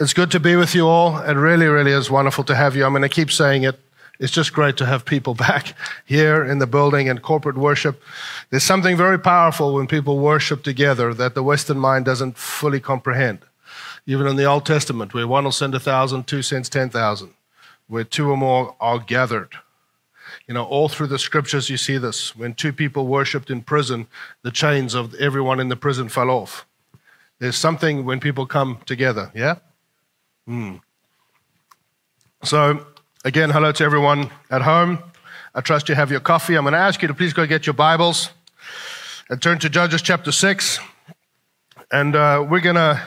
It's good to be with you all. It really, really is wonderful to have you. I'm going to keep saying it. It's just great to have people back here in the building and corporate worship. There's something very powerful when people worship together that the Western mind doesn't fully comprehend. Even in the Old Testament, where one will send a thousand, two sends ten thousand, where two or more are gathered. You know, all through the scriptures, you see this. When two people worshiped in prison, the chains of everyone in the prison fell off. There's something when people come together, yeah? Mm. So, again, hello to everyone at home. I trust you have your coffee. I'm going to ask you to please go get your Bibles and turn to Judges chapter 6. And uh, we're going to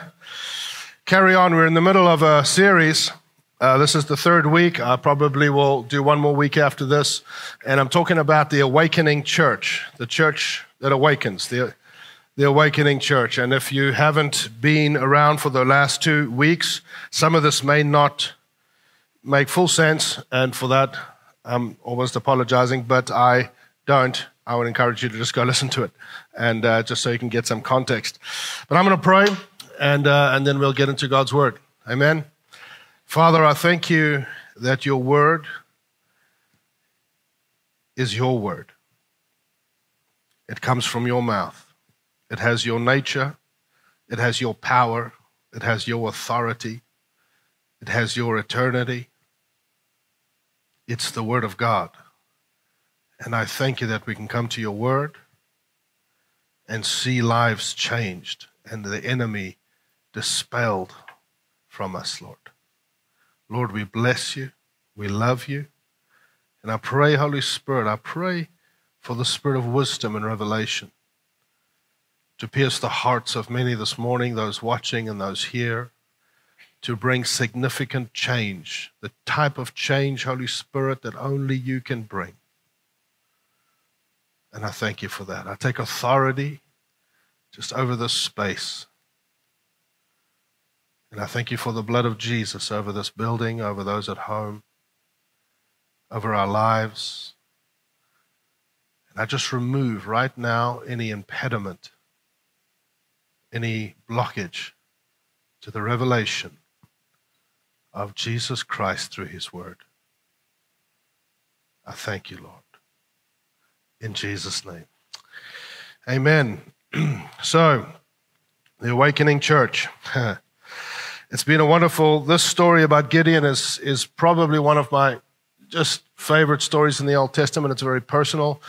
carry on. We're in the middle of a series. Uh, this is the third week. I probably will do one more week after this. And I'm talking about the awakening church, the church that awakens, the, the awakening church. And if you haven't been around for the last two weeks, some of this may not make full sense. And for that, I'm almost apologizing, but I don't. I would encourage you to just go listen to it and uh, just so you can get some context. But I'm going to pray and, uh, and then we'll get into God's word. Amen. Father, I thank you that your word is your word. It comes from your mouth. It has your nature. It has your power. It has your authority. It has your eternity. It's the word of God. And I thank you that we can come to your word and see lives changed and the enemy dispelled from us, Lord. Lord, we bless you. We love you. And I pray, Holy Spirit, I pray for the spirit of wisdom and revelation to pierce the hearts of many this morning, those watching and those here, to bring significant change, the type of change, Holy Spirit, that only you can bring. And I thank you for that. I take authority just over this space. And I thank you for the blood of Jesus over this building, over those at home, over our lives. And I just remove right now any impediment, any blockage to the revelation of Jesus Christ through his word. I thank you, Lord. In Jesus' name. Amen. so, the awakening church. It's been a wonderful, this story about Gideon is, is probably one of my just favorite stories in the Old Testament. It's very personal.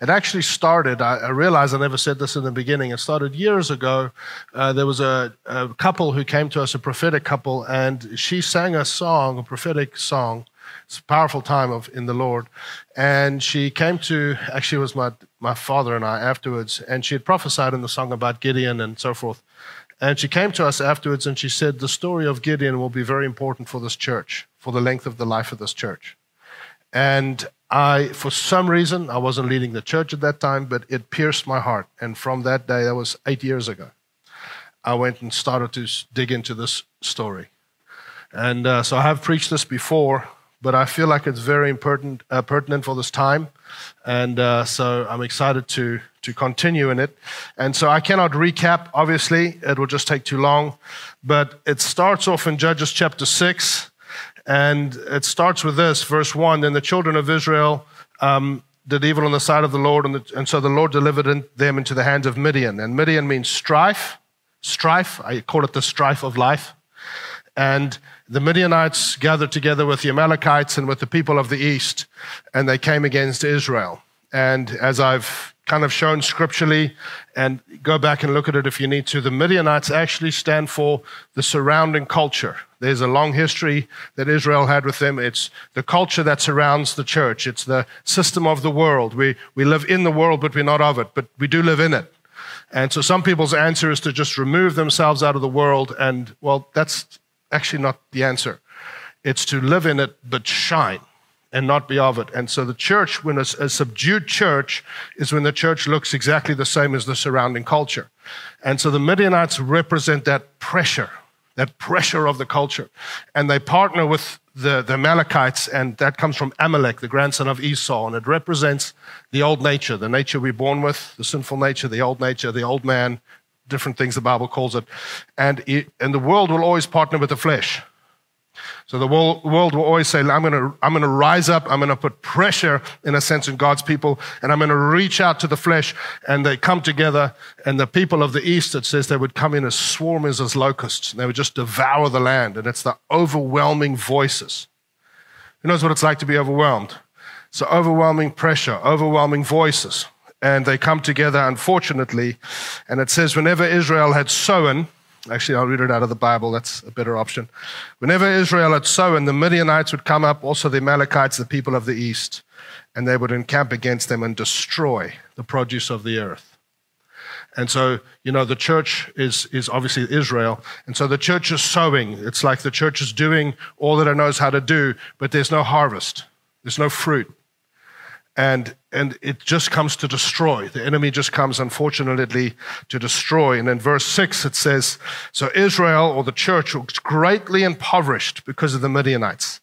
It actually started, I, I realize I never said this in the beginning, it started years ago. Uh, there was a, a, couple who came to us, a prophetic couple, and she sang a song, a prophetic song. It's a powerful time of in the Lord. And she came to, actually, it was my, my father and I afterwards, and she had prophesied in the song about Gideon and so forth. And she came to us afterwards and she said, The story of Gideon will be very important for this church, for the length of the life of this church. And I, for some reason, I wasn't leading the church at that time, but it pierced my heart. And from that day, that was eight years ago, I went and started to dig into this story. And uh, so I have preached this before, but I feel like it's very important, uh, pertinent for this time. And uh, so I'm excited to to continue in it. And so I cannot recap, obviously, it will just take too long. But it starts off in Judges chapter 6, and it starts with this, verse 1 Then the children of Israel um, did evil on the side of the Lord, and, the, and so the Lord delivered in, them into the hands of Midian. And Midian means strife, strife. I call it the strife of life. And the Midianites gathered together with the Amalekites and with the people of the east, and they came against Israel. And as I've kind of shown scripturally, and go back and look at it if you need to. The Midianites actually stand for the surrounding culture. There's a long history that Israel had with them. It's the culture that surrounds the church, it's the system of the world. We, we live in the world, but we're not of it, but we do live in it. And so some people's answer is to just remove themselves out of the world, and well, that's actually not the answer. It's to live in it, but shine and not be of it. And so the church, when a, a, subdued church, is when the church looks exactly the same as the surrounding culture. And so the Midianites represent that pressure, that pressure of the culture. And they partner with the, the Amalekites, and that comes from Amalek, the grandson of Esau. And it represents the old nature, the nature we're born with, the sinful nature, the old nature, the old man different things the Bible calls it. And, it, and the world will always partner with the flesh. So the world, world will always say, I'm going to I'm going to rise up, I'm going to put pressure, in a sense, on God's people, and I'm going to reach out to the flesh, and they come together. And the people of the east, it says, they would come in as swarmers as locusts, and they would just devour the land. And it's the overwhelming voices. Who knows what it's like to be overwhelmed? So overwhelming pressure, overwhelming voices. And they come together, unfortunately. And it says, whenever Israel had sown, Actually, I'll read it out of the Bible. That's a better option. Whenever Israel had sown, the Midianites would come up, also the Amalekites, the people of the east, and they would encamp against them and destroy the produce of the earth. And so, you know, the church is, is obviously Israel. And so the church is sowing. It's like the church is doing all that it knows how to do, but there's no harvest, there's no fruit and and it just comes to destroy. The enemy just comes unfortunately to destroy. And in verse 6 it says so israel or the church was greatly impoverished because of the midianites.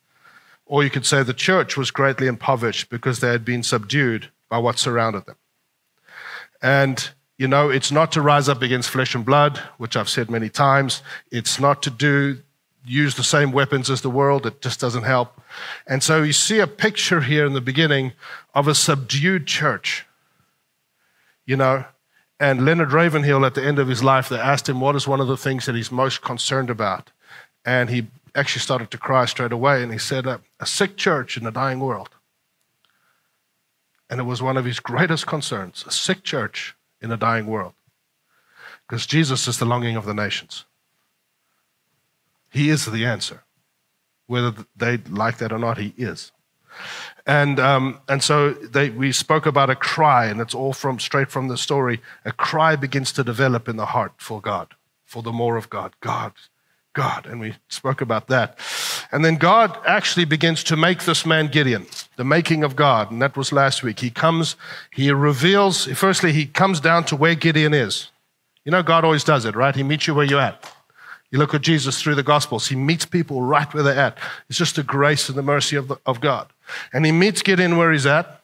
Or you could say the church was greatly impoverished because they had been subdued by what surrounded them. And you know it's not to rise up against flesh and blood which i've said many times. It's not to do use the same weapons as the world it just doesn't help and so you see a picture here in the beginning of a subdued church. You know, and Leonard Ravenhill, at the end of his life, they asked him what is one of the things that he's most concerned about. And he actually started to cry straight away. And he said, A, a sick church in a dying world. And it was one of his greatest concerns a sick church in a dying world. Because Jesus is the longing of the nations, He is the answer. Whether they like that or not, He is. And, um, and so they, we spoke about a cry, and it's all from straight from the story. A cry begins to develop in the heart for God, for the more of God. God, God. And we spoke about that. And then God actually begins to make this man Gideon, the making of God. And that was last week. He comes, he reveals, firstly, he comes down to where Gideon is. You know, God always does it, right? He meets you where you're at. You look at Jesus through the Gospels, he meets people right where they're at. It's just the grace and the mercy of, the, of God. And he meets Gideon where he's at.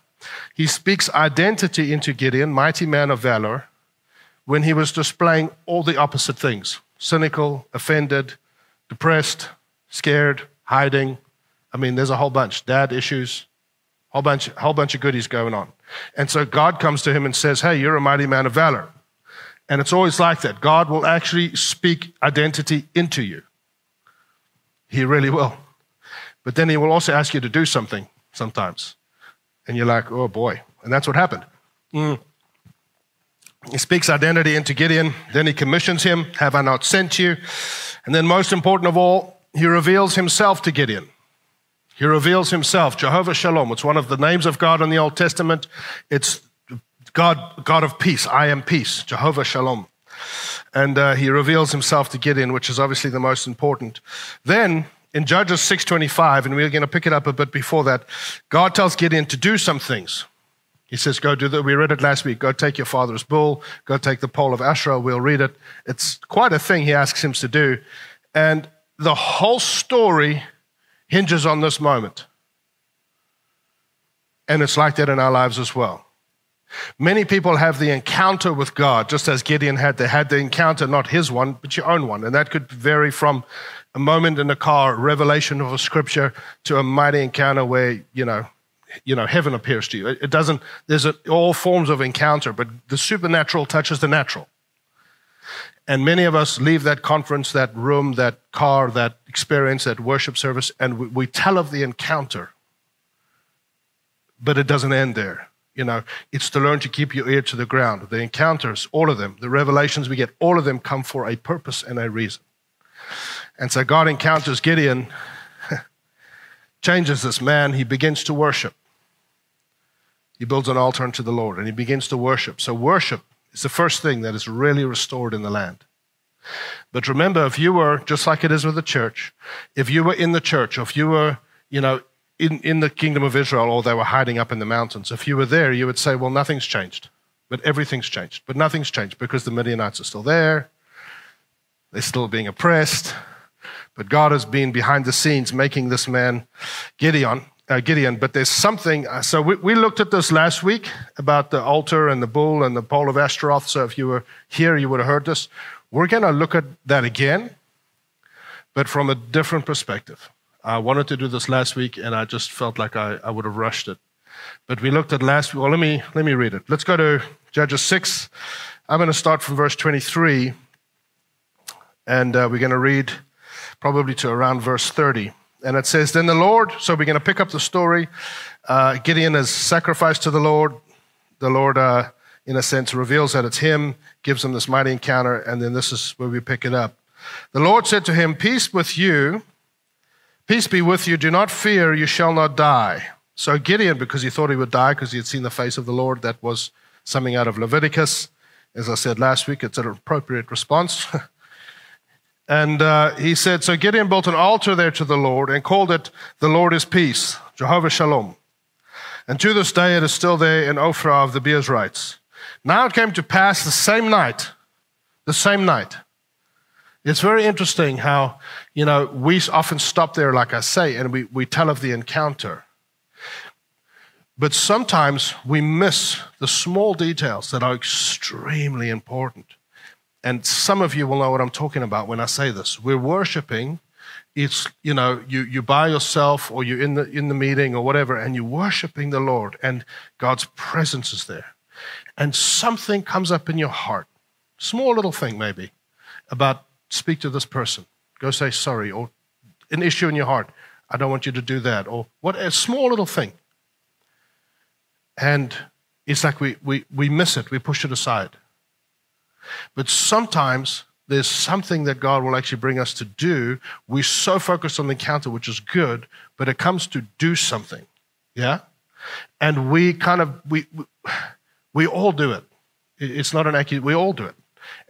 He speaks identity into Gideon, mighty man of valor, when he was displaying all the opposite things cynical, offended, depressed, scared, hiding. I mean, there's a whole bunch. Dad issues, whole bunch, whole bunch of goodies going on. And so God comes to him and says, Hey, you're a mighty man of valor. And it's always like that. God will actually speak identity into you. He really will. But then he will also ask you to do something sometimes. And you're like, oh boy. And that's what happened. Mm. He speaks identity into Gideon. Then he commissions him Have I not sent you? And then, most important of all, he reveals himself to Gideon. He reveals himself, Jehovah Shalom. It's one of the names of God in the Old Testament. It's God, God of peace. I am peace, Jehovah Shalom. And uh, he reveals himself to Gideon, which is obviously the most important. Then in Judges 6:25, and we're going to pick it up a bit before that, God tells Gideon to do some things. He says, Go do that. We read it last week. Go take your father's bull. Go take the pole of Asherah. We'll read it. It's quite a thing he asks him to do. And the whole story hinges on this moment. And it's like that in our lives as well. Many people have the encounter with God, just as Gideon had. They had the encounter, not his one, but your own one. And that could vary from a moment in a car, revelation of a scripture, to a mighty encounter where, you know, you know, heaven appears to you. It doesn't, there's a, all forms of encounter, but the supernatural touches the natural. And many of us leave that conference, that room, that car, that experience, that worship service, and we, we tell of the encounter. But it doesn't end there. You know, it's to learn to keep your ear to the ground. The encounters, all of them, the revelations we get, all of them come for a purpose and a reason. And so God encounters Gideon, changes this man. He begins to worship. He builds an altar unto the Lord and he begins to worship. So, worship is the first thing that is really restored in the land. But remember, if you were, just like it is with the church, if you were in the church, or if you were, you know, in, in the kingdom of Israel, or they were hiding up in the mountains, if you were there, you would say, well, nothing's changed. But everything's changed. But nothing's changed because the Midianites are still there. They're still being oppressed. But God has been behind the scenes making this man, Gideon, uh, Gideon, but there's something. Uh, so we, we looked at this last week about the altar and the bull and the pole of Ashtaroth. So if you were here, you would have heard this. We're going to look at that again, but from a different perspective. I wanted to do this last week, and I just felt like I, I would have rushed it. But we looked at last week. Well, let me, let me read it. Let's go to Judges 6. I'm going to start from verse 23, and uh, we're going to read probably to around verse 30. And it says, Then the Lord, so we're going to pick up the story. Uh, Gideon has sacrificed to the Lord. The Lord, uh, in a sense, reveals that it's him, gives him this mighty encounter, and then this is where we pick it up. The Lord said to him, Peace with you Peace be with you. Do not fear, you shall not die. So Gideon, because he thought he would die because he had seen the face of the Lord, that was something out of Leviticus. As I said last week, it's an appropriate response. and uh, he said, So Gideon built an altar there to the Lord and called it, The Lord is Peace, Jehovah Shalom. And to this day it is still there in Ophrah of the Abiezrites. Now it came to pass the same night, the same night, it's very interesting how, you know, we often stop there, like I say, and we, we tell of the encounter. But sometimes we miss the small details that are extremely important. And some of you will know what I'm talking about when I say this. We're worshiping. It's, you know, you, you by yourself or you're in the, in the meeting or whatever, and you're worshiping the Lord, and God's presence is there. And something comes up in your heart, small little thing maybe, about speak to this person. Go say sorry, or an issue in your heart. I don't want you to do that, or what a small little thing. And it's like we, we, we miss it, we push it aside. But sometimes there's something that God will actually bring us to do. We're so focused on the encounter, which is good, but it comes to do something. Yeah? And we kind of, we, we, we all do it. It's not an accusation, we all do it.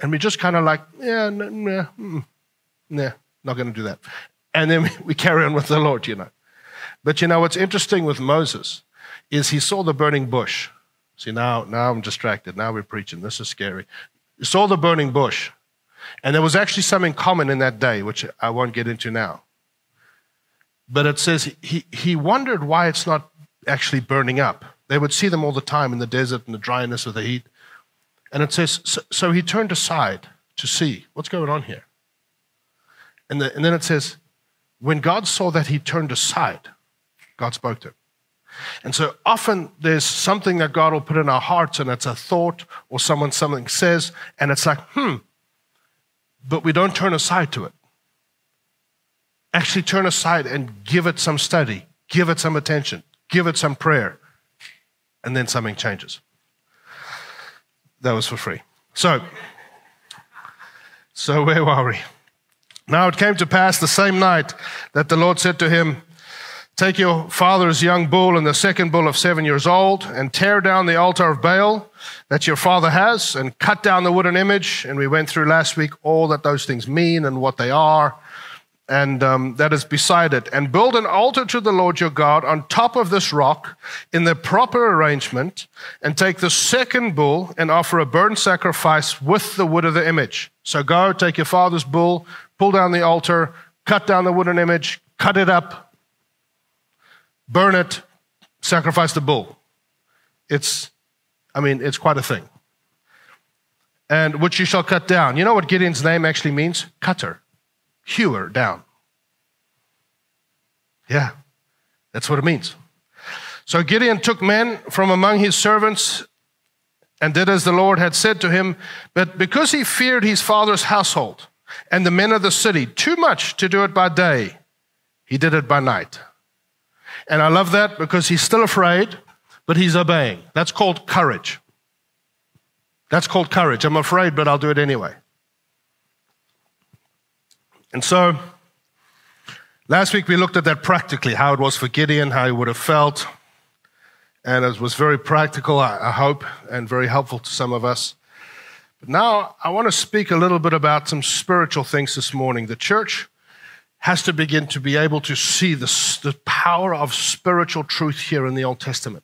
And we just kind of like, yeah, nah, mm, nah, not going to do that. And then we, we carry on with the Lord, you know. But you know what's interesting with Moses is he saw the burning bush. See, now, now I'm distracted. Now we're preaching. This is scary. He saw the burning bush. And there was actually something common in that day, which I won't get into now. But it says he, he wondered why it's not actually burning up. They would see them all the time in the desert and the dryness of the heat. And it says, so, so he turned aside to see what's going on here. And, the, and then it says, when God saw that he turned aside, God spoke to him. And so often there's something that God will put in our hearts, and it's a thought or someone something says, and it's like, hmm, but we don't turn aside to it. Actually, turn aside and give it some study, give it some attention, give it some prayer, and then something changes. That was for free. So, so where were we? Now it came to pass the same night that the Lord said to him, Take your father's young bull and the second bull of seven years old, and tear down the altar of Baal that your father has, and cut down the wooden image. And we went through last week all that those things mean and what they are and um, that is beside it, and build an altar to the Lord your God on top of this rock in the proper arrangement, and take the second bull and offer a burnt sacrifice with the wood of the image. So go, take your father's bull, pull down the altar, cut down the wooden image, cut it up, burn it, sacrifice the bull. It's, I mean, it's quite a thing. And which you shall cut down. You know what Gideon's name actually means? Cutter hewer down. Yeah, that's what it means. So Gideon took men from among his servants and did as the Lord had said to him. But because he feared his father's household and the men of the city too much to do it by day, he did it by night. And I love that because he's still afraid, but he's obeying. That's called courage. That's called courage. I'm afraid, but I'll do it anyway. And so, last week we looked at that practically, how it was for Gideon, how he would have felt. And it was very practical, I hope, and very helpful to some of us. But now I want to speak a little bit about some spiritual things this morning. The church has to begin to be able to see the, the power of spiritual truth here in the Old Testament.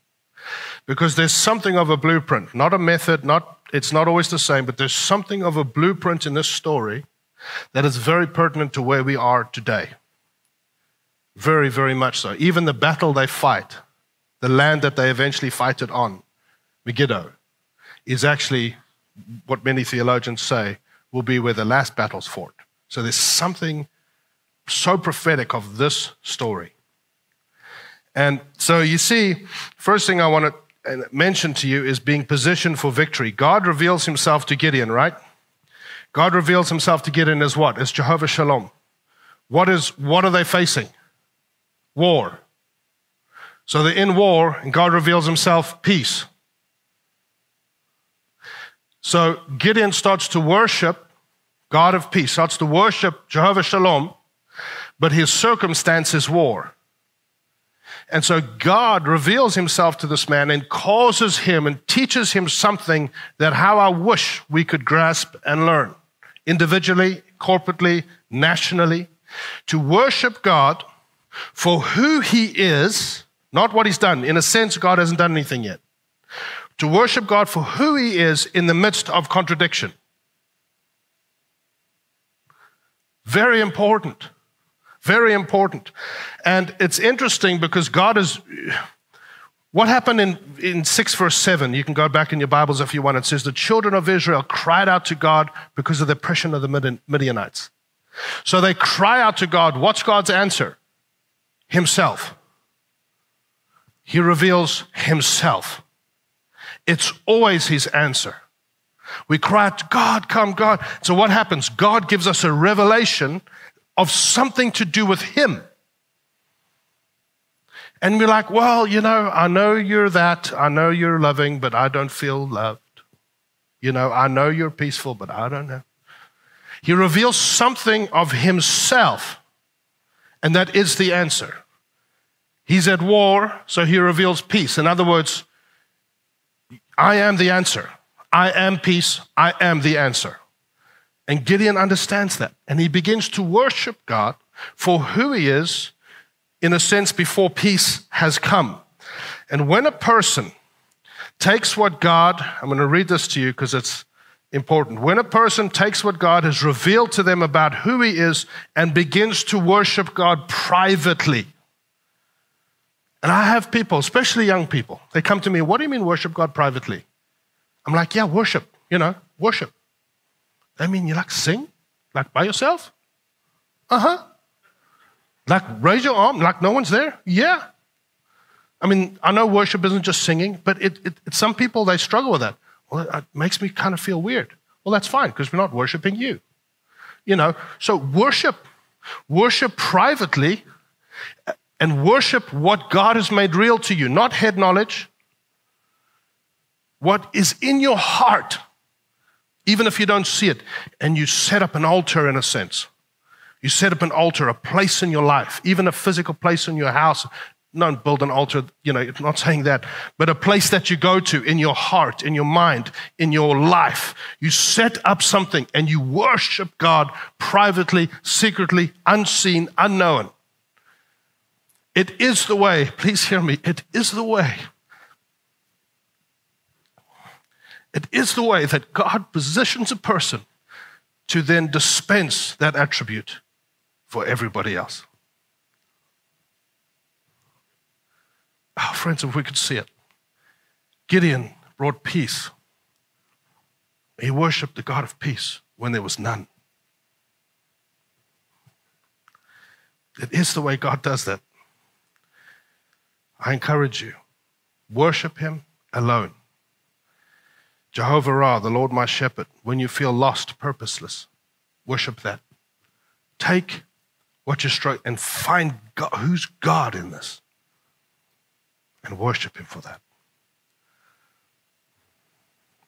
Because there's something of a blueprint, not a method, not, it's not always the same, but there's something of a blueprint in this story that is very pertinent to where we are today. Very, very much so. Even the battle they fight, the land that they eventually fight it on, Megiddo, is actually what many theologians say will be where the last battle's fought. So there's something so prophetic of this story. And so you see, first thing I want to mention to you is being positioned for victory. God reveals himself to Gideon, right? God reveals himself to Gideon as what? As Jehovah Shalom. What is what are they facing? War. So they're in war, and God reveals himself peace. So Gideon starts to worship God of peace, starts to worship Jehovah Shalom, but his circumstance is war. And so God reveals himself to this man and causes him and teaches him something that how I wish we could grasp and learn individually, corporately, nationally, to worship God for who he is, not what he's done. In a sense, God hasn't done anything yet. To worship God for who he is in the midst of contradiction. Very important. Very important. And it's interesting because God is. What happened in, in 6 verse 7? You can go back in your Bibles if you want. It says, The children of Israel cried out to God because of the oppression of the Midianites. So they cry out to God. What's God's answer? Himself. He reveals Himself. It's always His answer. We cry out, God, come, God. So what happens? God gives us a revelation of something to do with Him. And we're like, well, you know, I know you're that. I know you're loving, but I don't feel loved. You know, I know you're peaceful, but I don't know. He reveals something of Himself, and that is the answer. He's at war, so He reveals peace. In other words, I am the answer. I am peace. I am the answer. And Gideon understands that. And he begins to worship God for who he is, in a sense, before peace has come. And when a person takes what God, I'm going to read this to you because it's important. When a person takes what God has revealed to them about who he is and begins to worship God privately. And I have people, especially young people, they come to me, What do you mean worship God privately? I'm like, Yeah, worship, you know, worship. I mean, you like sing? Like by yourself? Uh huh. Like raise your arm, like no one's there? Yeah. I mean, I know worship isn't just singing, but it, it, it some people, they struggle with that. Well, it, it makes me kind of feel weird. Well, that's fine because we're not worshiping you. You know, so worship, worship privately and worship what God has made real to you, not head knowledge, what is in your heart even if you don't see it, and you set up an altar in a sense. You set up an altar, a place in your life, even a physical place in your house. Don't build an altar, you know, not saying that, but a place that you go to in your heart, in your mind, in your life. You set up something and you worship God privately, secretly, unseen, unknown. It is the way, please hear me, it is the way It is the way that God positions a person to then dispense that attribute for everybody else. Oh, friends, if we could see it. Gideon brought peace. He worshiped the God of peace when there was none. It is the way God does that. I encourage you worship Him alone. Jehovah Raah, the Lord my shepherd, when you feel lost, purposeless, worship that. Take what you're struck and find God, who's God in this and worship Him for that.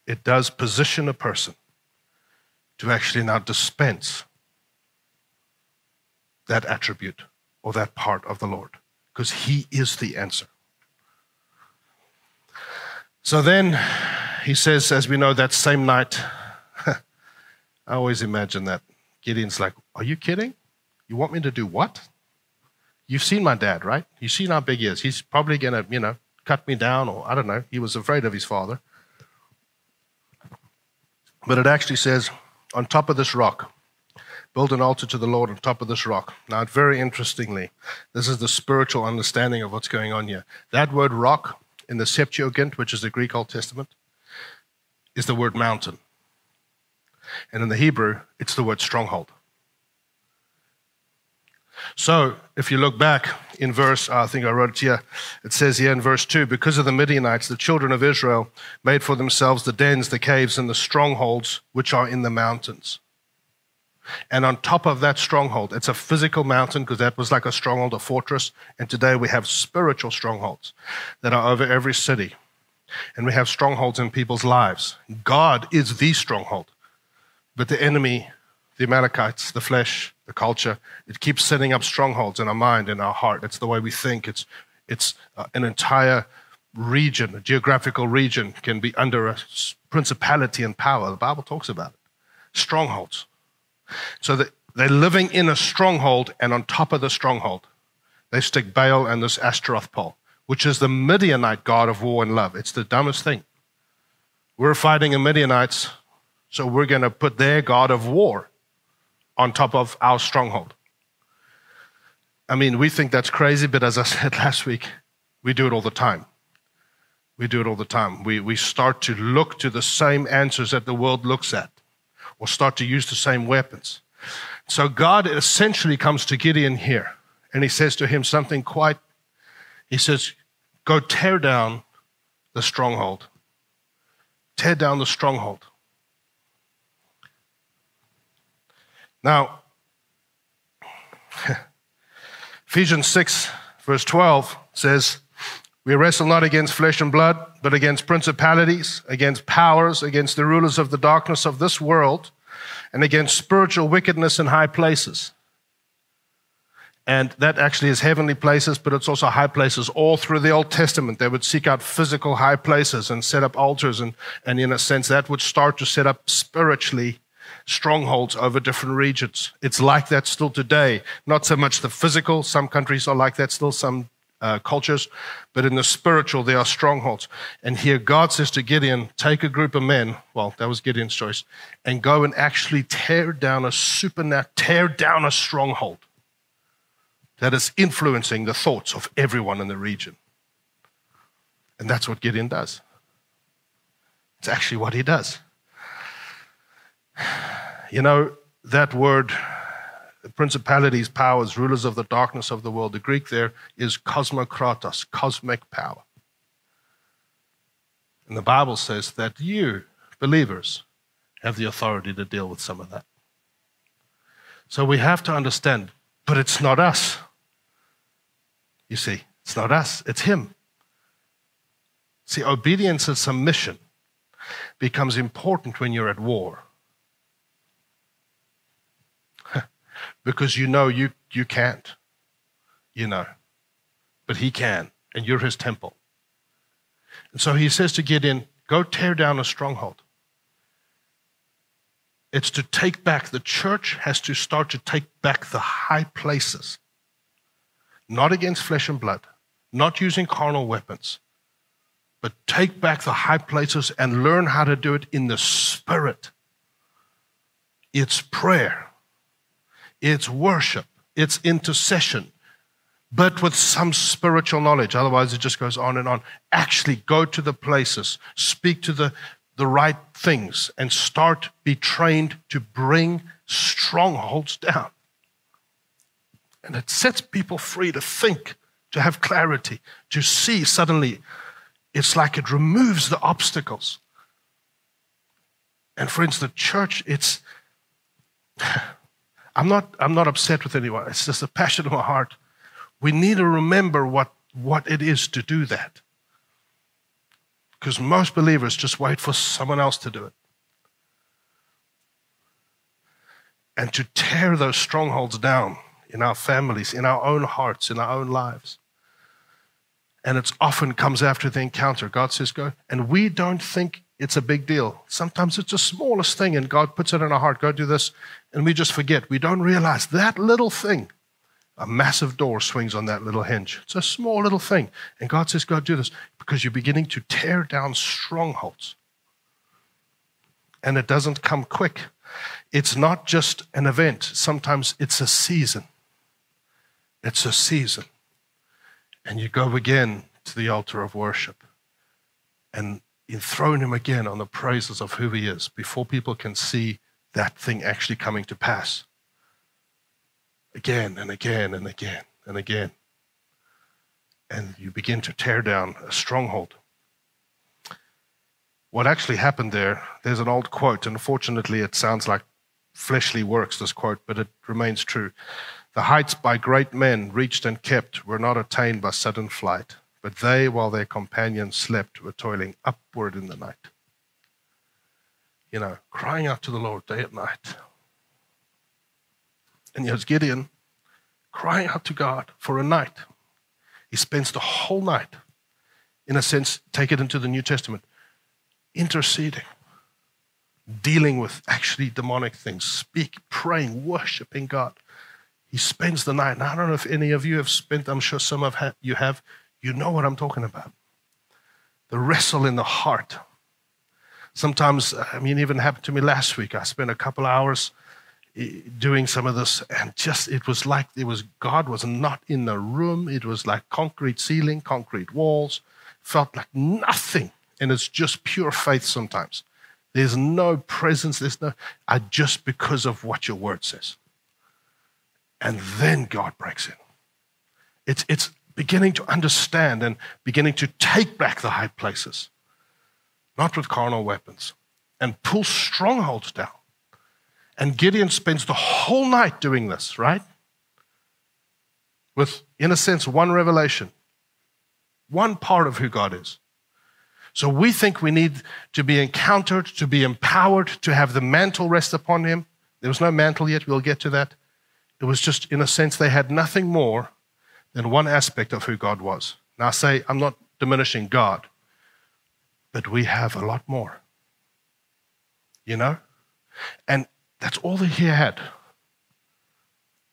It does position a person to actually now dispense that attribute or that part of the Lord because He is the answer. So then he says, as we know, that same night, I always imagine that. Gideon's like, Are you kidding? You want me to do what? You've seen my dad, right? You've seen how big he is. He's probably going to, you know, cut me down, or I don't know. He was afraid of his father. But it actually says, On top of this rock, build an altar to the Lord on top of this rock. Now, very interestingly, this is the spiritual understanding of what's going on here. That word rock in the Septuagint, which is the Greek Old Testament, is the word mountain. And in the Hebrew, it's the word stronghold. So, if you look back in verse, I think I wrote it here, it says here in verse 2 because of the Midianites, the children of Israel made for themselves the dens, the caves, and the strongholds which are in the mountains. And on top of that stronghold, it's a physical mountain because that was like a stronghold, a fortress. And today we have spiritual strongholds that are over every city. And we have strongholds in people's lives. God is the stronghold. But the enemy, the Amalekites, the flesh, the culture, it keeps setting up strongholds in our mind, in our heart. It's the way we think. It's, it's uh, an entire region, a geographical region, can be under a principality and power. The Bible talks about it. Strongholds. So that they're living in a stronghold, and on top of the stronghold, they stick Baal and this Ashtaroth pole, which is the Midianite god of war and love. It's the dumbest thing. We're fighting the Midianites, so we're going to put their god of war on top of our stronghold. I mean, we think that's crazy, but as I said last week, we do it all the time. We do it all the time. We, we start to look to the same answers that the world looks at or start to use the same weapons. So God essentially comes to Gideon here and he says to him something quite, he says, Go tear down the stronghold. Tear down the stronghold. Now, Ephesians 6, verse 12 says, We wrestle not against flesh and blood, but against principalities, against powers, against the rulers of the darkness of this world, and against spiritual wickedness in high places. And that actually is heavenly places, but it's also high places. All through the Old Testament, they would seek out physical high places and set up altars. And, and in a sense, that would start to set up spiritually strongholds over different regions. It's like that still today. Not so much the physical, some countries are like that still, some uh, cultures, but in the spiritual, there are strongholds. And here God says to Gideon, take a group of men, well, that was Gideon's choice, and go and actually tear down a supernatural, tear down a stronghold that is influencing the thoughts of everyone in the region. And that's what Gideon does. It's actually what he does. You know, that word principalities, powers, rulers of the darkness of the world. The Greek there is cosmokratos, cosmic power. And the Bible says that you, believers, have the authority to deal with some of that. So we have to understand, but it's not us. You see, it's not us, it's Him. See, obedience and submission becomes important when you're at war. Because you know you, you can't. You know. But he can, and you're his temple. And so he says to Gideon, Go tear down a stronghold. It's to take back, the church has to start to take back the high places, not against flesh and blood, not using carnal weapons, but take back the high places and learn how to do it in the spirit. It's prayer it's worship, it's intercession, but with some spiritual knowledge. Otherwise, it just goes on and on. Actually, go to the places, speak to the, the right things, and start be trained to bring strongholds down. And it sets people free to think, to have clarity, to see suddenly. It's like it removes the obstacles. And friends, the church, it's I'm not, I'm not upset with anyone. It's just a passion of my heart. We need to remember what, what it is to do that. Because most believers just wait for someone else to do it. And to tear those strongholds down in our families, in our own hearts, in our own lives. And it often comes after the encounter. God says, go. And we don't think it's a big deal. Sometimes it's the smallest thing, and God puts it in our heart go do this, and we just forget. We don't realize that little thing. A massive door swings on that little hinge. It's a small little thing. And God says, God, do this because you're beginning to tear down strongholds. And it doesn't come quick. It's not just an event, sometimes it's a season. It's a season. And you go again to the altar of worship and enthrone him again on the praises of who he is before people can see that thing actually coming to pass. Again and again and again and again. And you begin to tear down a stronghold. What actually happened there, there's an old quote, and unfortunately it sounds like fleshly works, this quote, but it remains true. The heights by great men reached and kept were not attained by sudden flight, but they, while their companions slept, were toiling upward in the night. You know, crying out to the Lord day and night. And here's Gideon crying out to God for a night. He spends the whole night, in a sense, take it into the New Testament, interceding, dealing with actually demonic things, speak, praying, worshiping God. He spends the night. And I don't know if any of you have spent, I'm sure some of you have. You know what I'm talking about. The wrestle in the heart. Sometimes, I mean, even happened to me last week. I spent a couple hours eh, doing some of this and just it was like it was god was not in the room. It was like concrete ceiling concrete walls. Felt like nothing. And it's just pure faith sometimes. There's no presence. There's no I, just because of what your word says. And then god breaks in. It's it's beginning to understand and beginning to take back the high places not with carnal weapons and pull strongholds down and Gideon spends the whole night doing this, right? With, in a sense, one revelation, one part of who God is. So we think we need to be encountered, to be empowered, to have the mantle rest upon him. There was no mantle yet, we'll get to that. It was just, in a sense, they had nothing more than one aspect of who God was. Now, say, I'm not diminishing God, but we have a lot more. You know? And that's all that he had.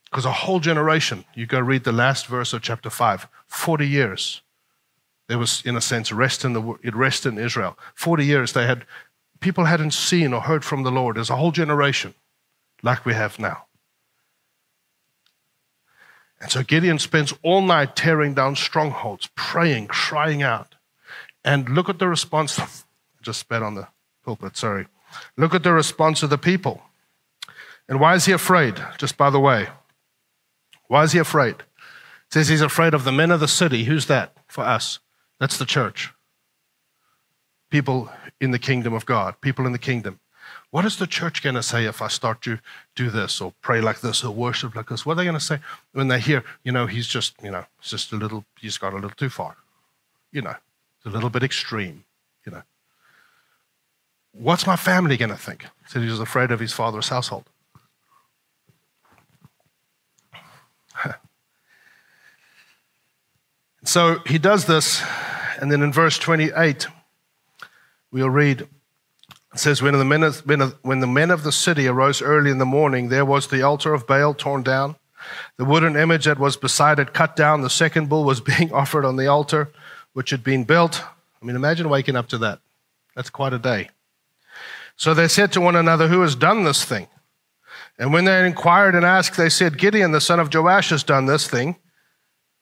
Because a whole generation, you go read the last verse of chapter 5, 40 years. There was, in a sense, rest in the rest in Israel. 40 years they had people hadn't seen or heard from the Lord. There's a whole generation like we have now. And so Gideon spends all night tearing down strongholds, praying, crying out. And look at the response. I just spat on the pulpit, sorry. Look at the response of the people. And why is he afraid? Just by the way, why is he afraid? It says he's afraid of the men of the city. Who's that for us? That's the church. People in the kingdom of God, people in the kingdom. What is the church going to say if I start to do this or pray like this or worship like this? What are they going to say when they hear, you know, he's just, you know, just a little, he's gone a little too far. You know, it's a little bit extreme, you know. What's my family going to think? So he was afraid of his father's household. So he does this, and then in verse 28, we'll read it says, when the, men of, when the men of the city arose early in the morning, there was the altar of Baal torn down, the wooden image that was beside it cut down, the second bull was being offered on the altar, which had been built. I mean, imagine waking up to that. That's quite a day. So they said to one another, Who has done this thing? And when they inquired and asked, they said, Gideon, the son of Joash, has done this thing.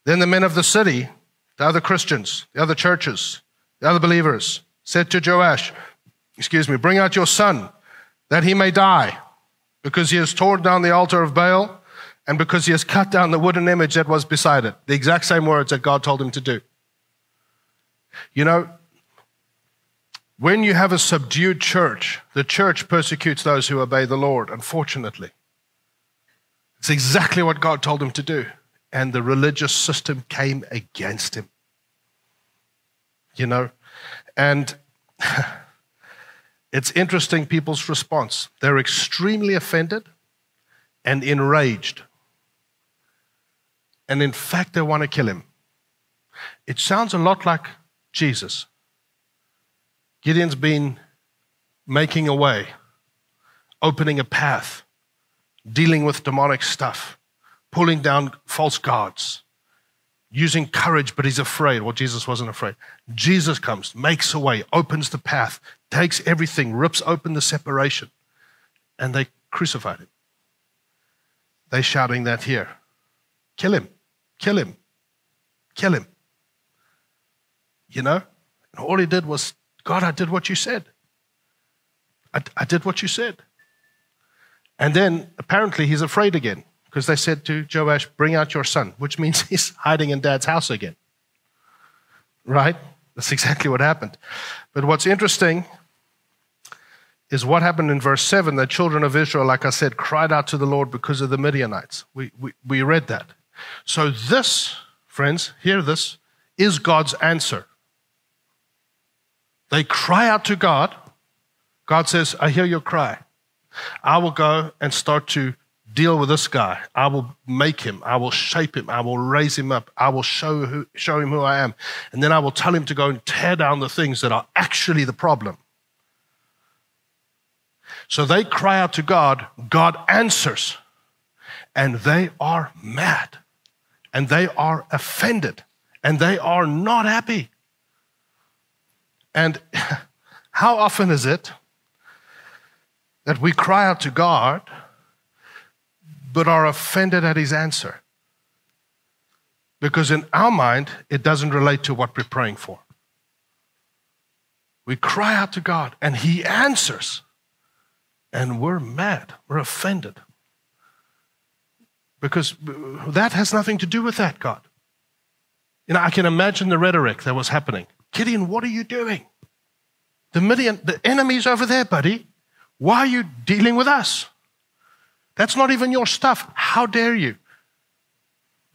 Then the men of the city, the other Christians, the other churches, the other believers, said to Joash, excuse me, bring out your son that he may die, because he has torn down the altar of Baal and because he has cut down the wooden image that was beside it. The exact same words that God told him to do. You know, when you have a subdued church, the church persecutes those who obey the Lord, unfortunately. It's exactly what God told him to do and the religious system came against him. You know, and it's interesting people's response. They're extremely offended and enraged. And in fact, they want to kill him. It sounds a lot like Jesus. Gideon's been making a way, opening a path, dealing with demonic stuff pulling down false gods, using courage, but he's afraid. Well, Jesus wasn't afraid. Jesus comes, makes a way, opens the path, takes everything, rips open the separation, and they crucified him. They shouting that here. Kill him, kill him, kill him. You know? And all he did was, God, I did what you said. I, I did what you said. And then apparently he's afraid again because they said to Joash, Bring out your son, which means he's hiding in dad's house again. Right? That's exactly what happened. But what's interesting is what happened in verse 7 the children of Israel, like I said, cried out to the Lord because of the Midianites. We, we, we read that. So, this, friends, hear this, is God's answer. They cry out to God. God says, I hear your cry. I will go and start to deal with this guy. I will make him. I will shape him. I will raise him up. I will show, who, show him who I am. And then I will tell him to go and tear down the things that are actually the problem. So they cry out to God. God answers. And they are mad. And they are offended. And they are not happy. And how often is it that we cry out to God but are offended at his answer? Because in our mind, it doesn't relate to what we're praying for. We cry out to God and he answers, and we're mad, we're offended. Because that has nothing to do with that, God. You know, I can imagine the rhetoric that was happening. Gideon, what are you doing? The Midian, the enemy's over there, buddy. Why are you dealing with us? That's not even your stuff. How dare you?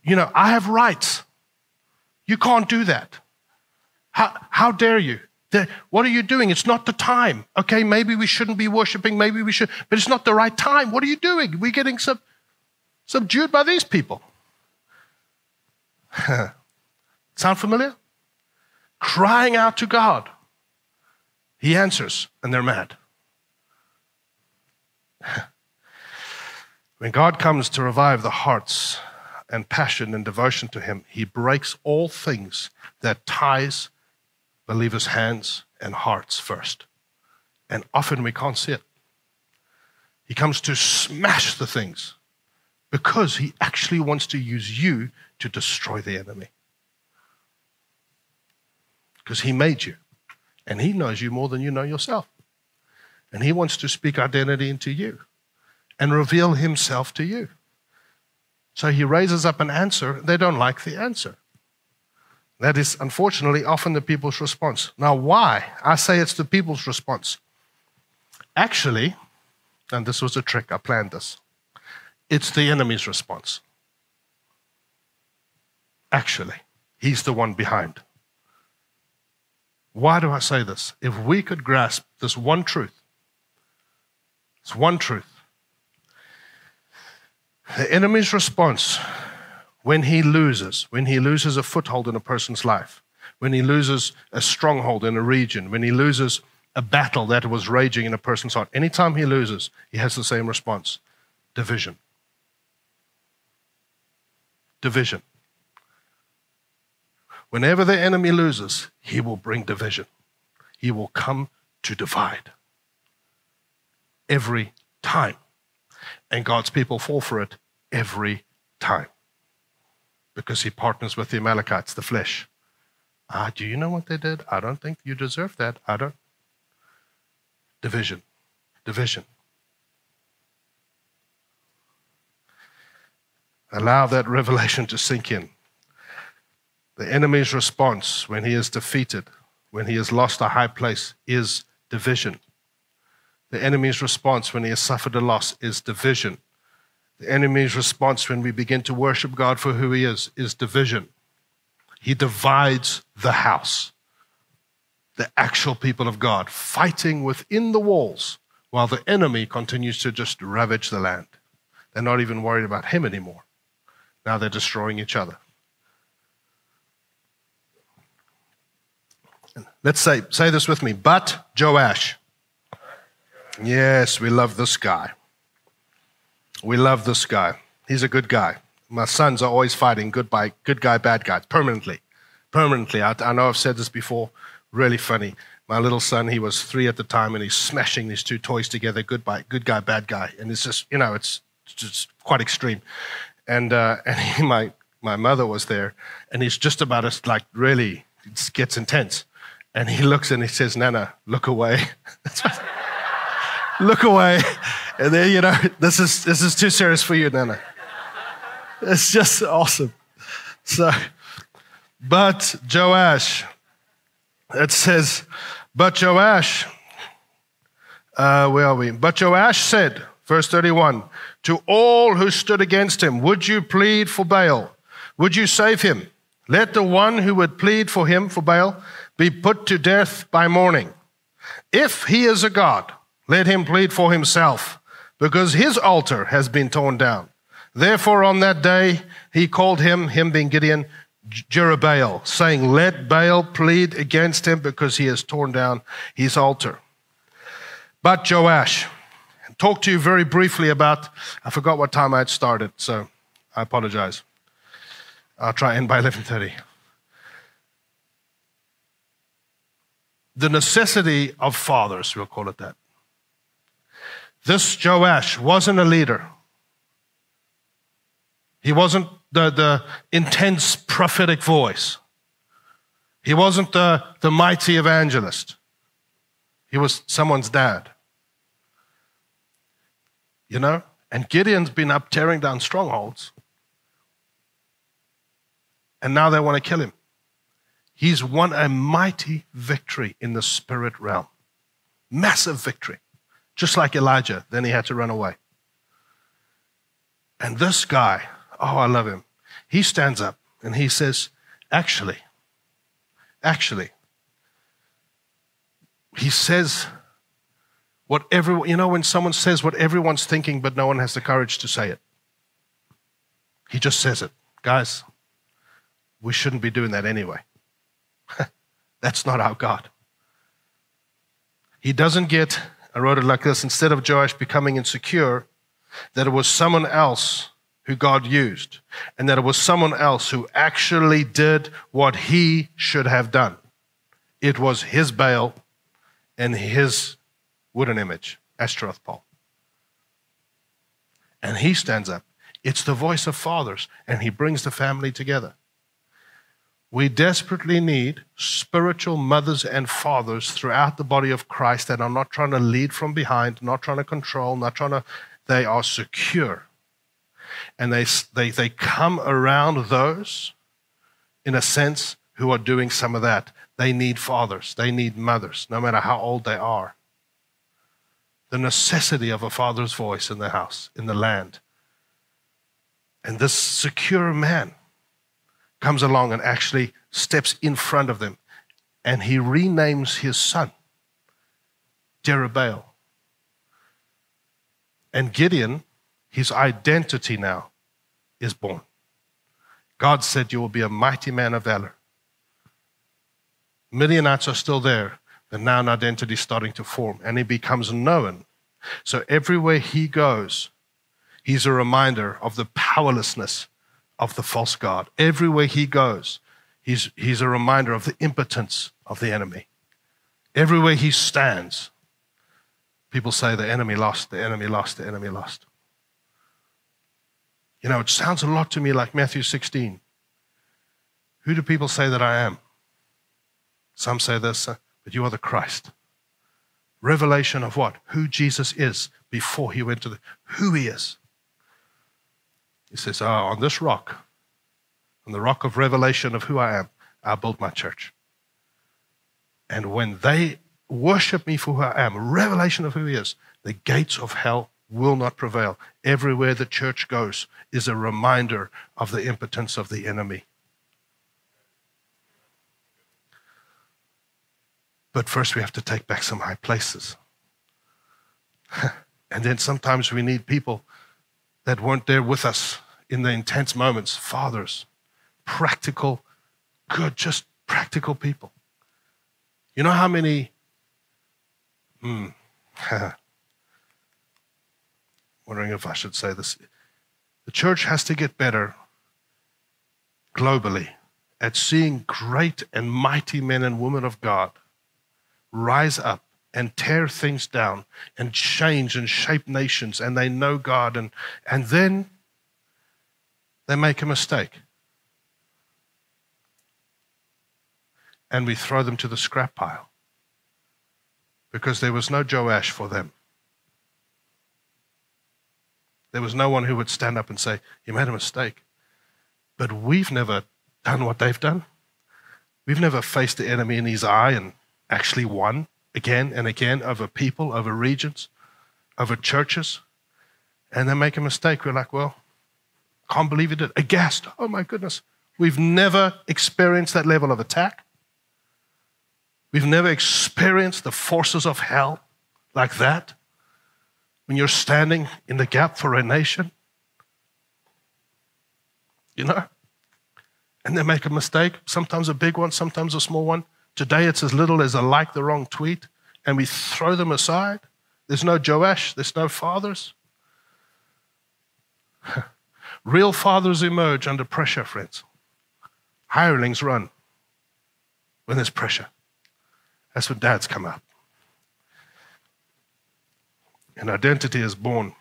You know, I have rights. You can't do that. How, how dare you? What are you doing? It's not the time. Okay, maybe we shouldn't be worshiping, maybe we should, but it's not the right time. What are you doing? We're getting sub, subdued by these people. Sound familiar? Crying out to God. He answers, and they're mad. when God comes to revive the hearts and passion and devotion to Him, He breaks all things that ties believers' hands and hearts first. And often we can't see it. He comes to smash the things because He actually wants to use you to destroy the enemy. Because He made you. And He knows you more than you know yourself. And He wants to speak identity into you and reveal Himself to you. So He raises up an answer. They don't like the answer. That is, unfortunately, often the people's response. Now, why? I say it's the people's response. Actually, and this was a trick, I planned this, it's the enemy's response. Actually, he's the one behind. Why do I say this? If we could grasp this one truth, this one truth, the enemy's response when he loses, when he loses a foothold in a person's life, when he loses a stronghold in a region, when he loses a battle that was raging in a person's heart, anytime he loses, he has the same response division. Division. Whenever the enemy loses, he will bring division. He will come to divide. Every time. And God's people fall for it every time. Because he partners with the Amalekites, the flesh. Ah, do you know what they did? I don't think you deserve that. I don't. Division. Division. Allow that revelation to sink in. The enemy's response when he is defeated, when he has lost a high place, is division. The enemy's response when he has suffered a loss is division. The enemy's response when we begin to worship God for who he is is division. He divides the house, the actual people of God, fighting within the walls while the enemy continues to just ravage the land. They're not even worried about him anymore. Now they're destroying each other. Let's say, say this with me. But Joash. Yes, we love this guy. We love this guy. He's a good guy. My sons are always fighting good, by, good guy, bad guy, permanently. Permanently. I, I know I've said this before. Really funny. my little son, he was three at the time, and he's smashing these two toys together, good, by, good guy, bad guy. And it's just, you know, it's just quite extreme. And, uh, and he, my, my mother was there, and he's just about as, like, really, it gets intense. And he looks and he says, Nana, look away. look away. And then, you know, this is, this is too serious for you, Nana. It's just awesome. So, but Joash, it says, but Joash, uh, where are we? But Joash said, verse 31, to all who stood against him, Would you plead for Baal? Would you save him? Let the one who would plead for him, for Baal, be put to death by morning. If he is a god, let him plead for himself, because his altar has been torn down. Therefore, on that day, he called him, him being Gideon, Jerubbaal, saying, Let Baal plead against him because he has torn down his altar. But Joash, talk to you very briefly about, I forgot what time I had started, so I apologize. I'll try and end by 11.30. The necessity of fathers, we'll call it that. This Joash wasn't a leader. He wasn't the, the intense prophetic voice. He wasn't the, the mighty evangelist. He was someone's dad. You know? And Gideon's been up tearing down strongholds. And now they want to kill him. He's won a mighty victory in the spirit realm. Massive victory. Just like Elijah. Then he had to run away. And this guy Oh, I love him. He stands up and he says, Actually, actually, he says what everyone, you know, when someone says what everyone's thinking, but no one has the courage to say it. He just says it. Guys, we shouldn't be doing that anyway. That's not our God. He doesn't get, I wrote it like this instead of Joash becoming insecure, that it was someone else who God used, and that it was someone else who actually did what he should have done. It was his Baal and his wooden image, Ashtaroth Paul. And he stands up. It's the voice of fathers, and he brings the family together. We desperately need spiritual mothers and fathers throughout the body of Christ that are not trying to lead from behind, not trying to control, not trying to, they are secure and they, they, they come around those, in a sense, who are doing some of that. They need fathers, they need mothers, no matter how old they are. The necessity of a father's voice in the house, in the land. And this secure man comes along and actually steps in front of them and he renames his son Jerubbaal. And Gideon his identity now is born. God said, You will be a mighty man of valor. Midianites are still there, but now an identity is starting to form, and he becomes known. So everywhere he goes, he's a reminder of the powerlessness of the false God. Everywhere he goes, he's, he's a reminder of the impotence of the enemy. Everywhere he stands, people say the enemy lost, the enemy lost, the enemy lost. You know, it sounds a lot to me like Matthew 16. Who do people say that I am? Some say this, but you are the Christ. Revelation of what? Who Jesus is before he went to the, who he is. He says, oh, on this rock, on the rock of revelation of who I am, I built my church. And when they worship me for who I am, revelation of who he is, the gates of hell will not prevail. Everywhere the church goes is a reminder of the impotence of the enemy. But first, we have to take back some high places. and then sometimes we need people that weren't there with us in the intense moments fathers, practical, good, just practical people. You know how many. Hmm. wondering if I should say this. The church has to get better globally at seeing great and mighty men and women of God rise up and tear things down and change and shape nations and they know God and, and then they make a mistake. And we throw them to the scrap pile because there was no Joash for them. There was no one who would stand up and say, You made a mistake. But we've never done what they've done. We've never faced the enemy in his eye and actually won again and again over people, over regions, over churches. And they make a mistake. We're like, well, can't believe it. Aghast. Oh my goodness. We've never experienced that level of attack. We've never experienced the forces of hell like that when you're standing in the gap for a nation. You know? And they make a mistake, sometimes a big one, sometimes a small one. Today it's as little as a like the wrong tweet, and we throw them aside. There's no Joash, there's no fathers. Real fathers emerge under pressure, friends. Hirelings run when there's pressure. That's when dads come up. And identity is born.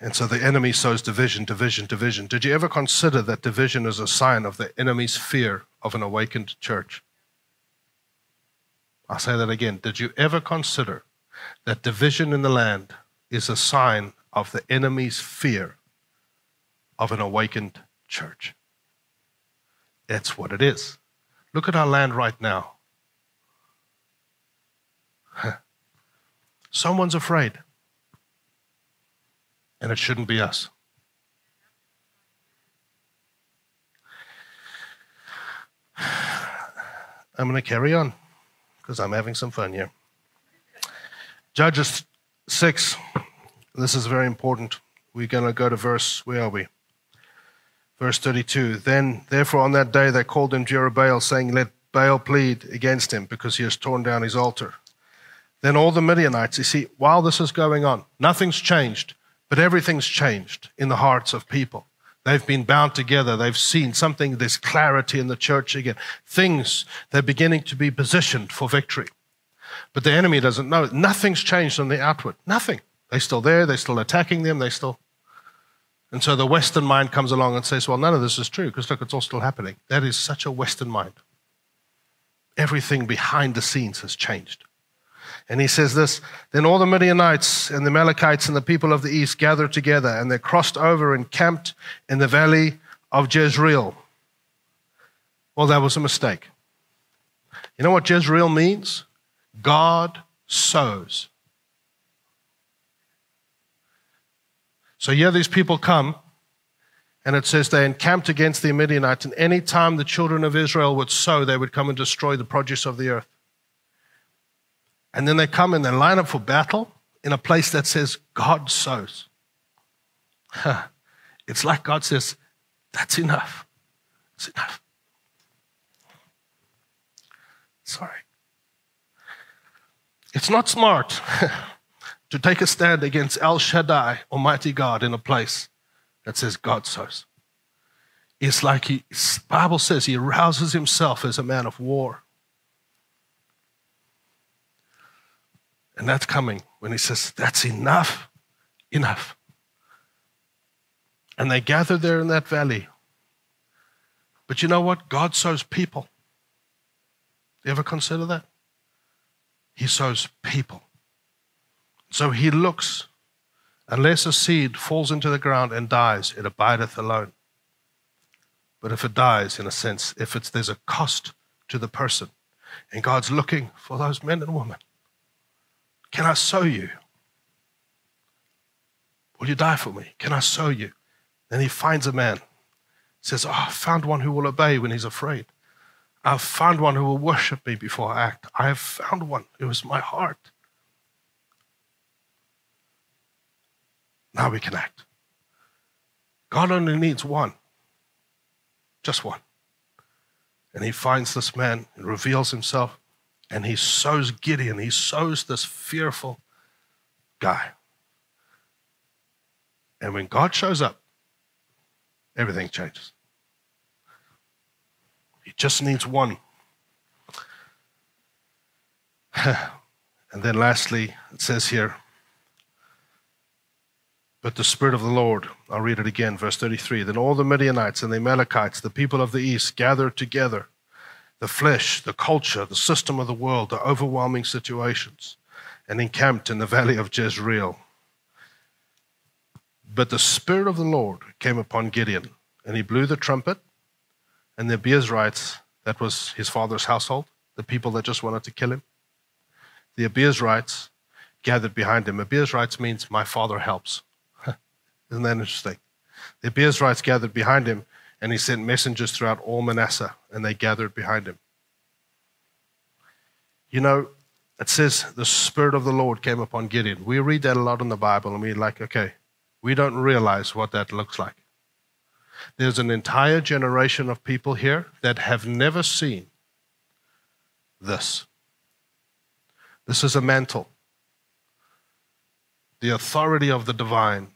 And so the enemy sows division, division, division. Did you ever consider that division is a sign of the enemy's fear of an awakened church? I'll say that again. Did you ever consider that division in the land is a sign of the enemy's fear of an awakened church? That's what it is. Look at our land right now. Someone's afraid. And it shouldn't be us. I'm going to carry on because I'm having some fun here. Judges 6. This is very important. We're going to go to verse, where are we? Verse 32. Then, therefore, on that day they called him Jerubbaal, saying, Let Baal plead against him because he has torn down his altar. Then all the Midianites, you see, while this is going on, nothing's changed, but everything's changed in the hearts of people. They've been bound together. They've seen something, there's clarity in the church again. Things, they're beginning to be positioned for victory. But the enemy doesn't know. Nothing's changed on the outward. Nothing. They're still there. They're still attacking them. They still. And so the Western mind comes along and says, well, none of this is true because look, it's all still happening. That is such a Western mind. Everything behind the scenes has changed. And he says this Then all the Midianites and the Amalekites and the people of the east gathered together, and they crossed over and camped in the valley of Jezreel. Well, that was a mistake. You know what Jezreel means? God sows. So here these people come, and it says they encamped against the Midianites, and any time the children of Israel would sow, they would come and destroy the produce of the earth. And then they come and they line up for battle in a place that says, God sows. It's like God says, that's enough. It's enough. Sorry. It's not smart to take a stand against El Shaddai, Almighty God, in a place that says God sows. It's like he, Bible says he arouses himself as a man of war. And that's coming when he says, That's enough, enough. And they gather there in that valley. But you know what? God sows people. You ever consider that? He sows people. So he looks, unless a seed falls into the ground and dies, it abideth alone. But if it dies, in a sense, if it's, there's a cost to the person, and God's looking for those men and women can I sow you? Will you die for me? Can I sow you? Then he finds a man. Says, ah, Oh, I found one who will obey when he's afraid. I've found one who will worship me before I act. I have found one. It was my heart. Now we can act. God only needs one, just one. And he finds this man and reveals himself. And he sows Gideon, he sows this fearful guy. And when God shows up, everything changes. He just needs one. and then lastly, it says here, but the Spirit of the Lord, I'll read it again, verse 33. Then all the Midianites and the Amalekites, the people of the east, gathered together the flesh, the culture, the system of the world, the overwhelming situations, and encamped in the valley of Jezreel. But the Spirit of the Lord came upon Gideon, and he blew the trumpet, and the Abiezrites, that was his father's household, the people that just wanted to kill him, the Abiezrites gathered behind him. Abiezrites means my father helps. Isn't that interesting? The Abiezrites gathered behind him, and he sent messengers throughout all Manasseh, and they gathered behind him. You know, it says the Spirit of the Lord came upon Gideon. We read that a lot in the Bible, and we're like, okay, we don't realize what that looks like. There's an entire generation of people here that have never seen this. This is a mantle. The authority of the divine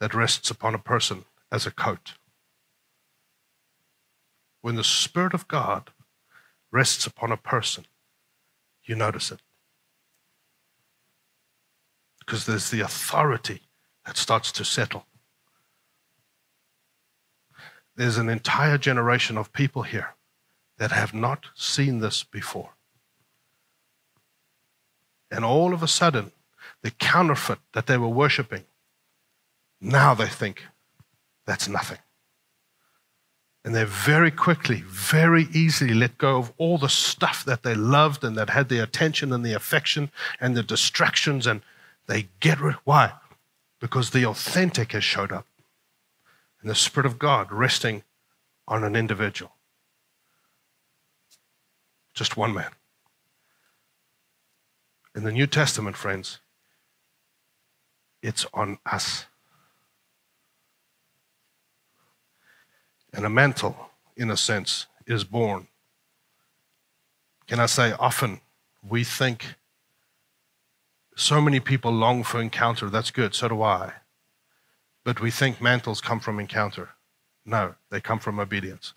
that rests upon a person as a coat. When the Spirit of God rests upon a person, you notice it. Because there's the authority that starts to settle. There's an entire generation of people here that have not seen this before. And all of a sudden, the counterfeit that they were worshiping now they think that's nothing. And they very quickly, very easily let go of all the stuff that they loved and that had the attention and the affection and the distractions, and they get rid. Why? Because the authentic has showed up. And the Spirit of God resting on an individual. Just one man. In the New Testament, friends, it's on us. And a mantle, in a sense, is born. Can I say, often we think so many people long for encounter. That's good, so do I. But we think mantles come from encounter. No, they come from obedience.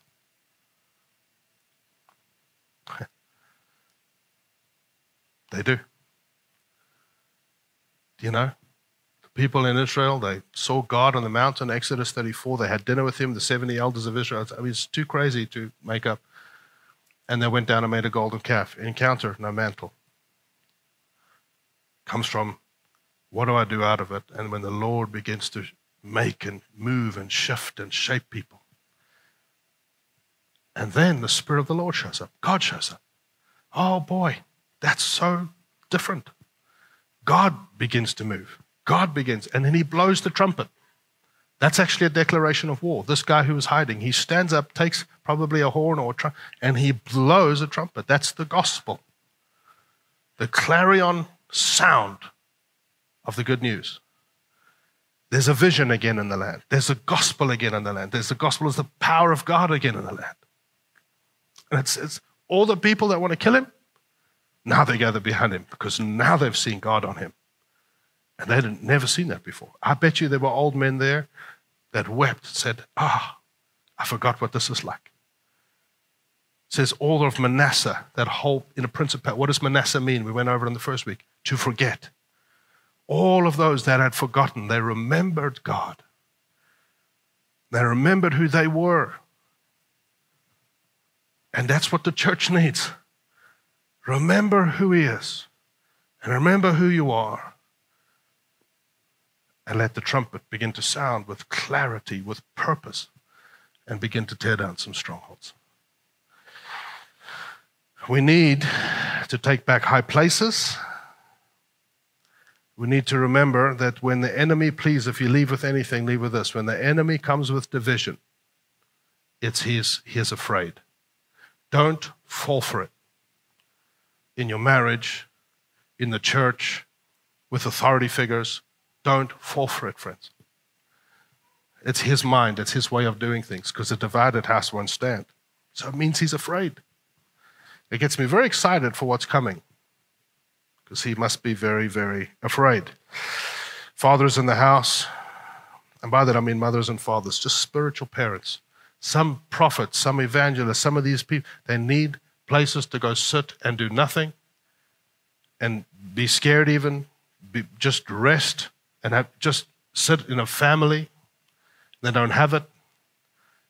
they do. Do you know? People in Israel. They saw God on the mountain, Exodus 34. They had dinner with him, the 70 elders of Israel. I mean, it's too crazy to make up. And they went down and made a golden calf. Encounter, no mantle. Comes from what do I do out of it? And when the Lord begins to make and move and shift and shape people. And then the Spirit of the Lord shows up. God shows up. Oh boy, that's so different. God begins to move. God begins, and then he blows the trumpet. That's actually a declaration of war. This guy who was hiding, he stands up, takes probably a horn or a trumpet, and he blows a trumpet. That's the gospel. The clarion sound of the good news. There's a vision again in the land. There's a gospel again in the land. There's the gospel is the power of God again in the land. And it's, it's all the people that want to kill him, now they gather behind him because now they've seen God on him. And they had never seen that before. I bet you there were old men there that wept, said, Ah, I forgot what this is like. It says all of Manasseh, that whole in a principality. What does Manasseh mean? We went over in the first week. To forget. All of those that had forgotten, they remembered God. They remembered who they were. And that's what the church needs. Remember who He is, and remember who you are and let the trumpet begin to sound with clarity, with purpose, and begin to tear down some strongholds. We need to take back high places. We need to remember that when the enemy, please, if you leave with anything, leave with this. When the enemy comes with division, it's his, he is afraid. Don't fall for it. In your marriage, in the church, with authority figures, don't fall for it, friends. It's his mind, it's his way of doing things, because a divided house won't stand. So it means he's afraid. It gets me very excited for what's coming, because he must be very, very afraid. Fathers in the house, and by that I mean mothers and fathers, just spiritual parents. Some prophets, some evangelists, some of these people, they need places to go sit and do nothing and be scared even, be, just rest and have, just sit in a family that don't have it,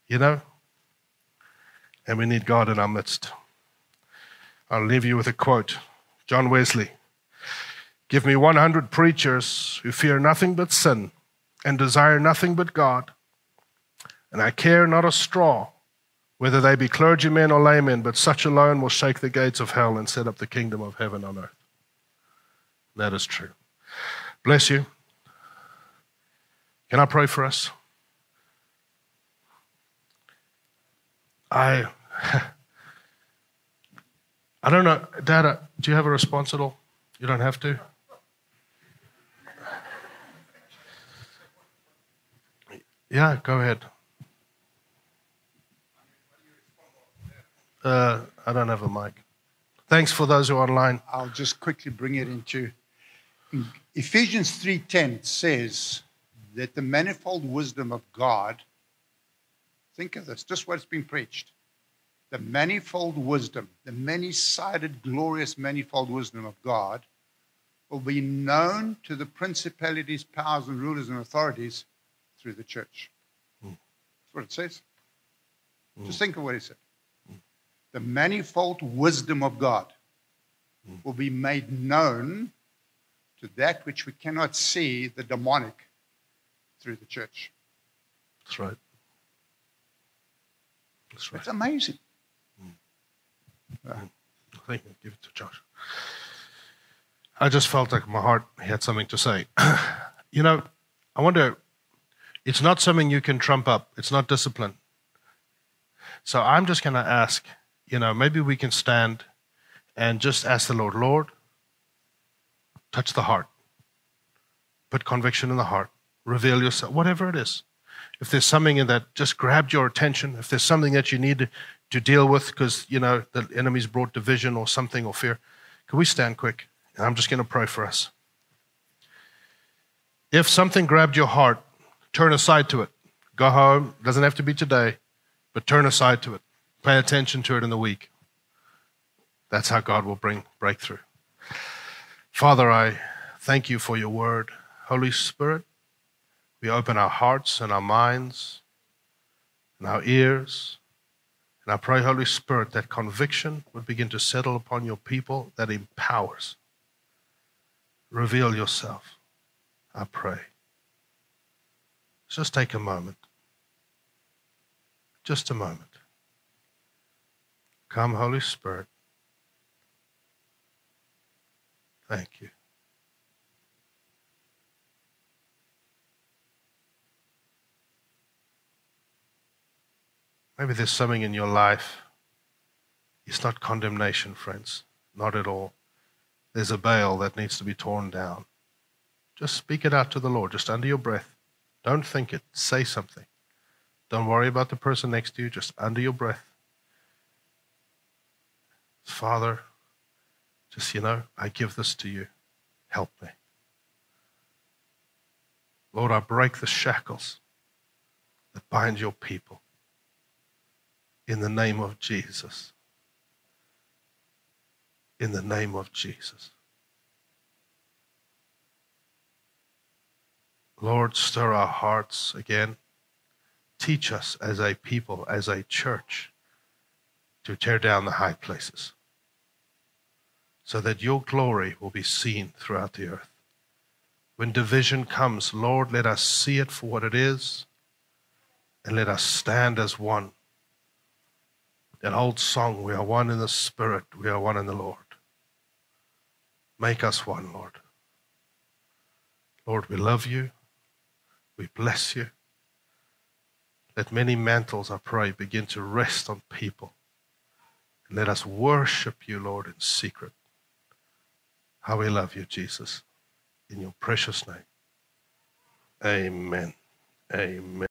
you know? And we need God in our midst. I'll leave you with a quote John Wesley Give me 100 preachers who fear nothing but sin and desire nothing but God, and I care not a straw whether they be clergymen or laymen, but such alone will shake the gates of hell and set up the kingdom of heaven on earth. That is true. Bless you. Can I pray for us? I I don't know, Dad. Do you have a response at all? You don't have to. Yeah, go ahead. Uh, I don't have a mic. Thanks for those who are online. I'll just quickly bring it into Ephesians 3:10 says that the manifold wisdom of God think of this just what's been preached the manifold wisdom the many-sided glorious manifold wisdom of God will be known to the principalities powers and rulers and authorities through the church mm. that's what it says mm. just think of what he said mm. the manifold wisdom of God hmm. will be made known to that which we cannot see, the demonic, through the church. That's right. That's right. It's amazing. Mm. Uh, Thank you. Give it to Josh. I just felt like my heart had something to say. you know, I wonder, it's not something you can trump up, it's not discipline. So I'm just going to ask, you know, maybe we can stand and just ask the Lord, Lord, touch the heart, put conviction in the heart, reveal yourself, whatever it is. If there's something in that just grabbed your attention, if there's something that you need to deal with because, you know, the enemy's brought division or something or fear, can we stand quick? And I'm just going to pray for us. If something grabbed your heart, turn aside to it. Go home. Doesn't have to be today, but turn aside to it. Pay attention to it in the week. That's how God will bring breakthrough. Father, I thank you for your word. Holy Spirit, we open our hearts and our minds and our ears. And I pray, Holy Spirit, that conviction would begin to settle upon your people that empowers. Reveal yourself, I pray. Just take a moment. Just a moment. Come, Holy Spirit. Thank you. Maybe there's something in your life. It's not condemnation, friends. Not at all. There's a Baal that needs to be torn down. Just speak it out to the Lord, just under your breath. Don't think it. Say something. Don't worry about the person next to you, just under your breath. Father, just, you know, I give this to you. Help me. Lord, I break the shackles that bind your people in the name of Jesus. In the name of Jesus. Lord, stir our hearts again. Teach us as a people, as a church, to tear down the high places so that your glory will be seen throughout the earth. When division comes, Lord, let us see it for what it is and let us stand as one. That old song, we are one in the Spirit, we are one in the Lord. Make us one, Lord. Lord, we love you. We bless you. Let many mantles, I pray, begin to rest on people. let us worship you, Lord, in secret. How we love you, Jesus. In your precious name. Amen. Amen.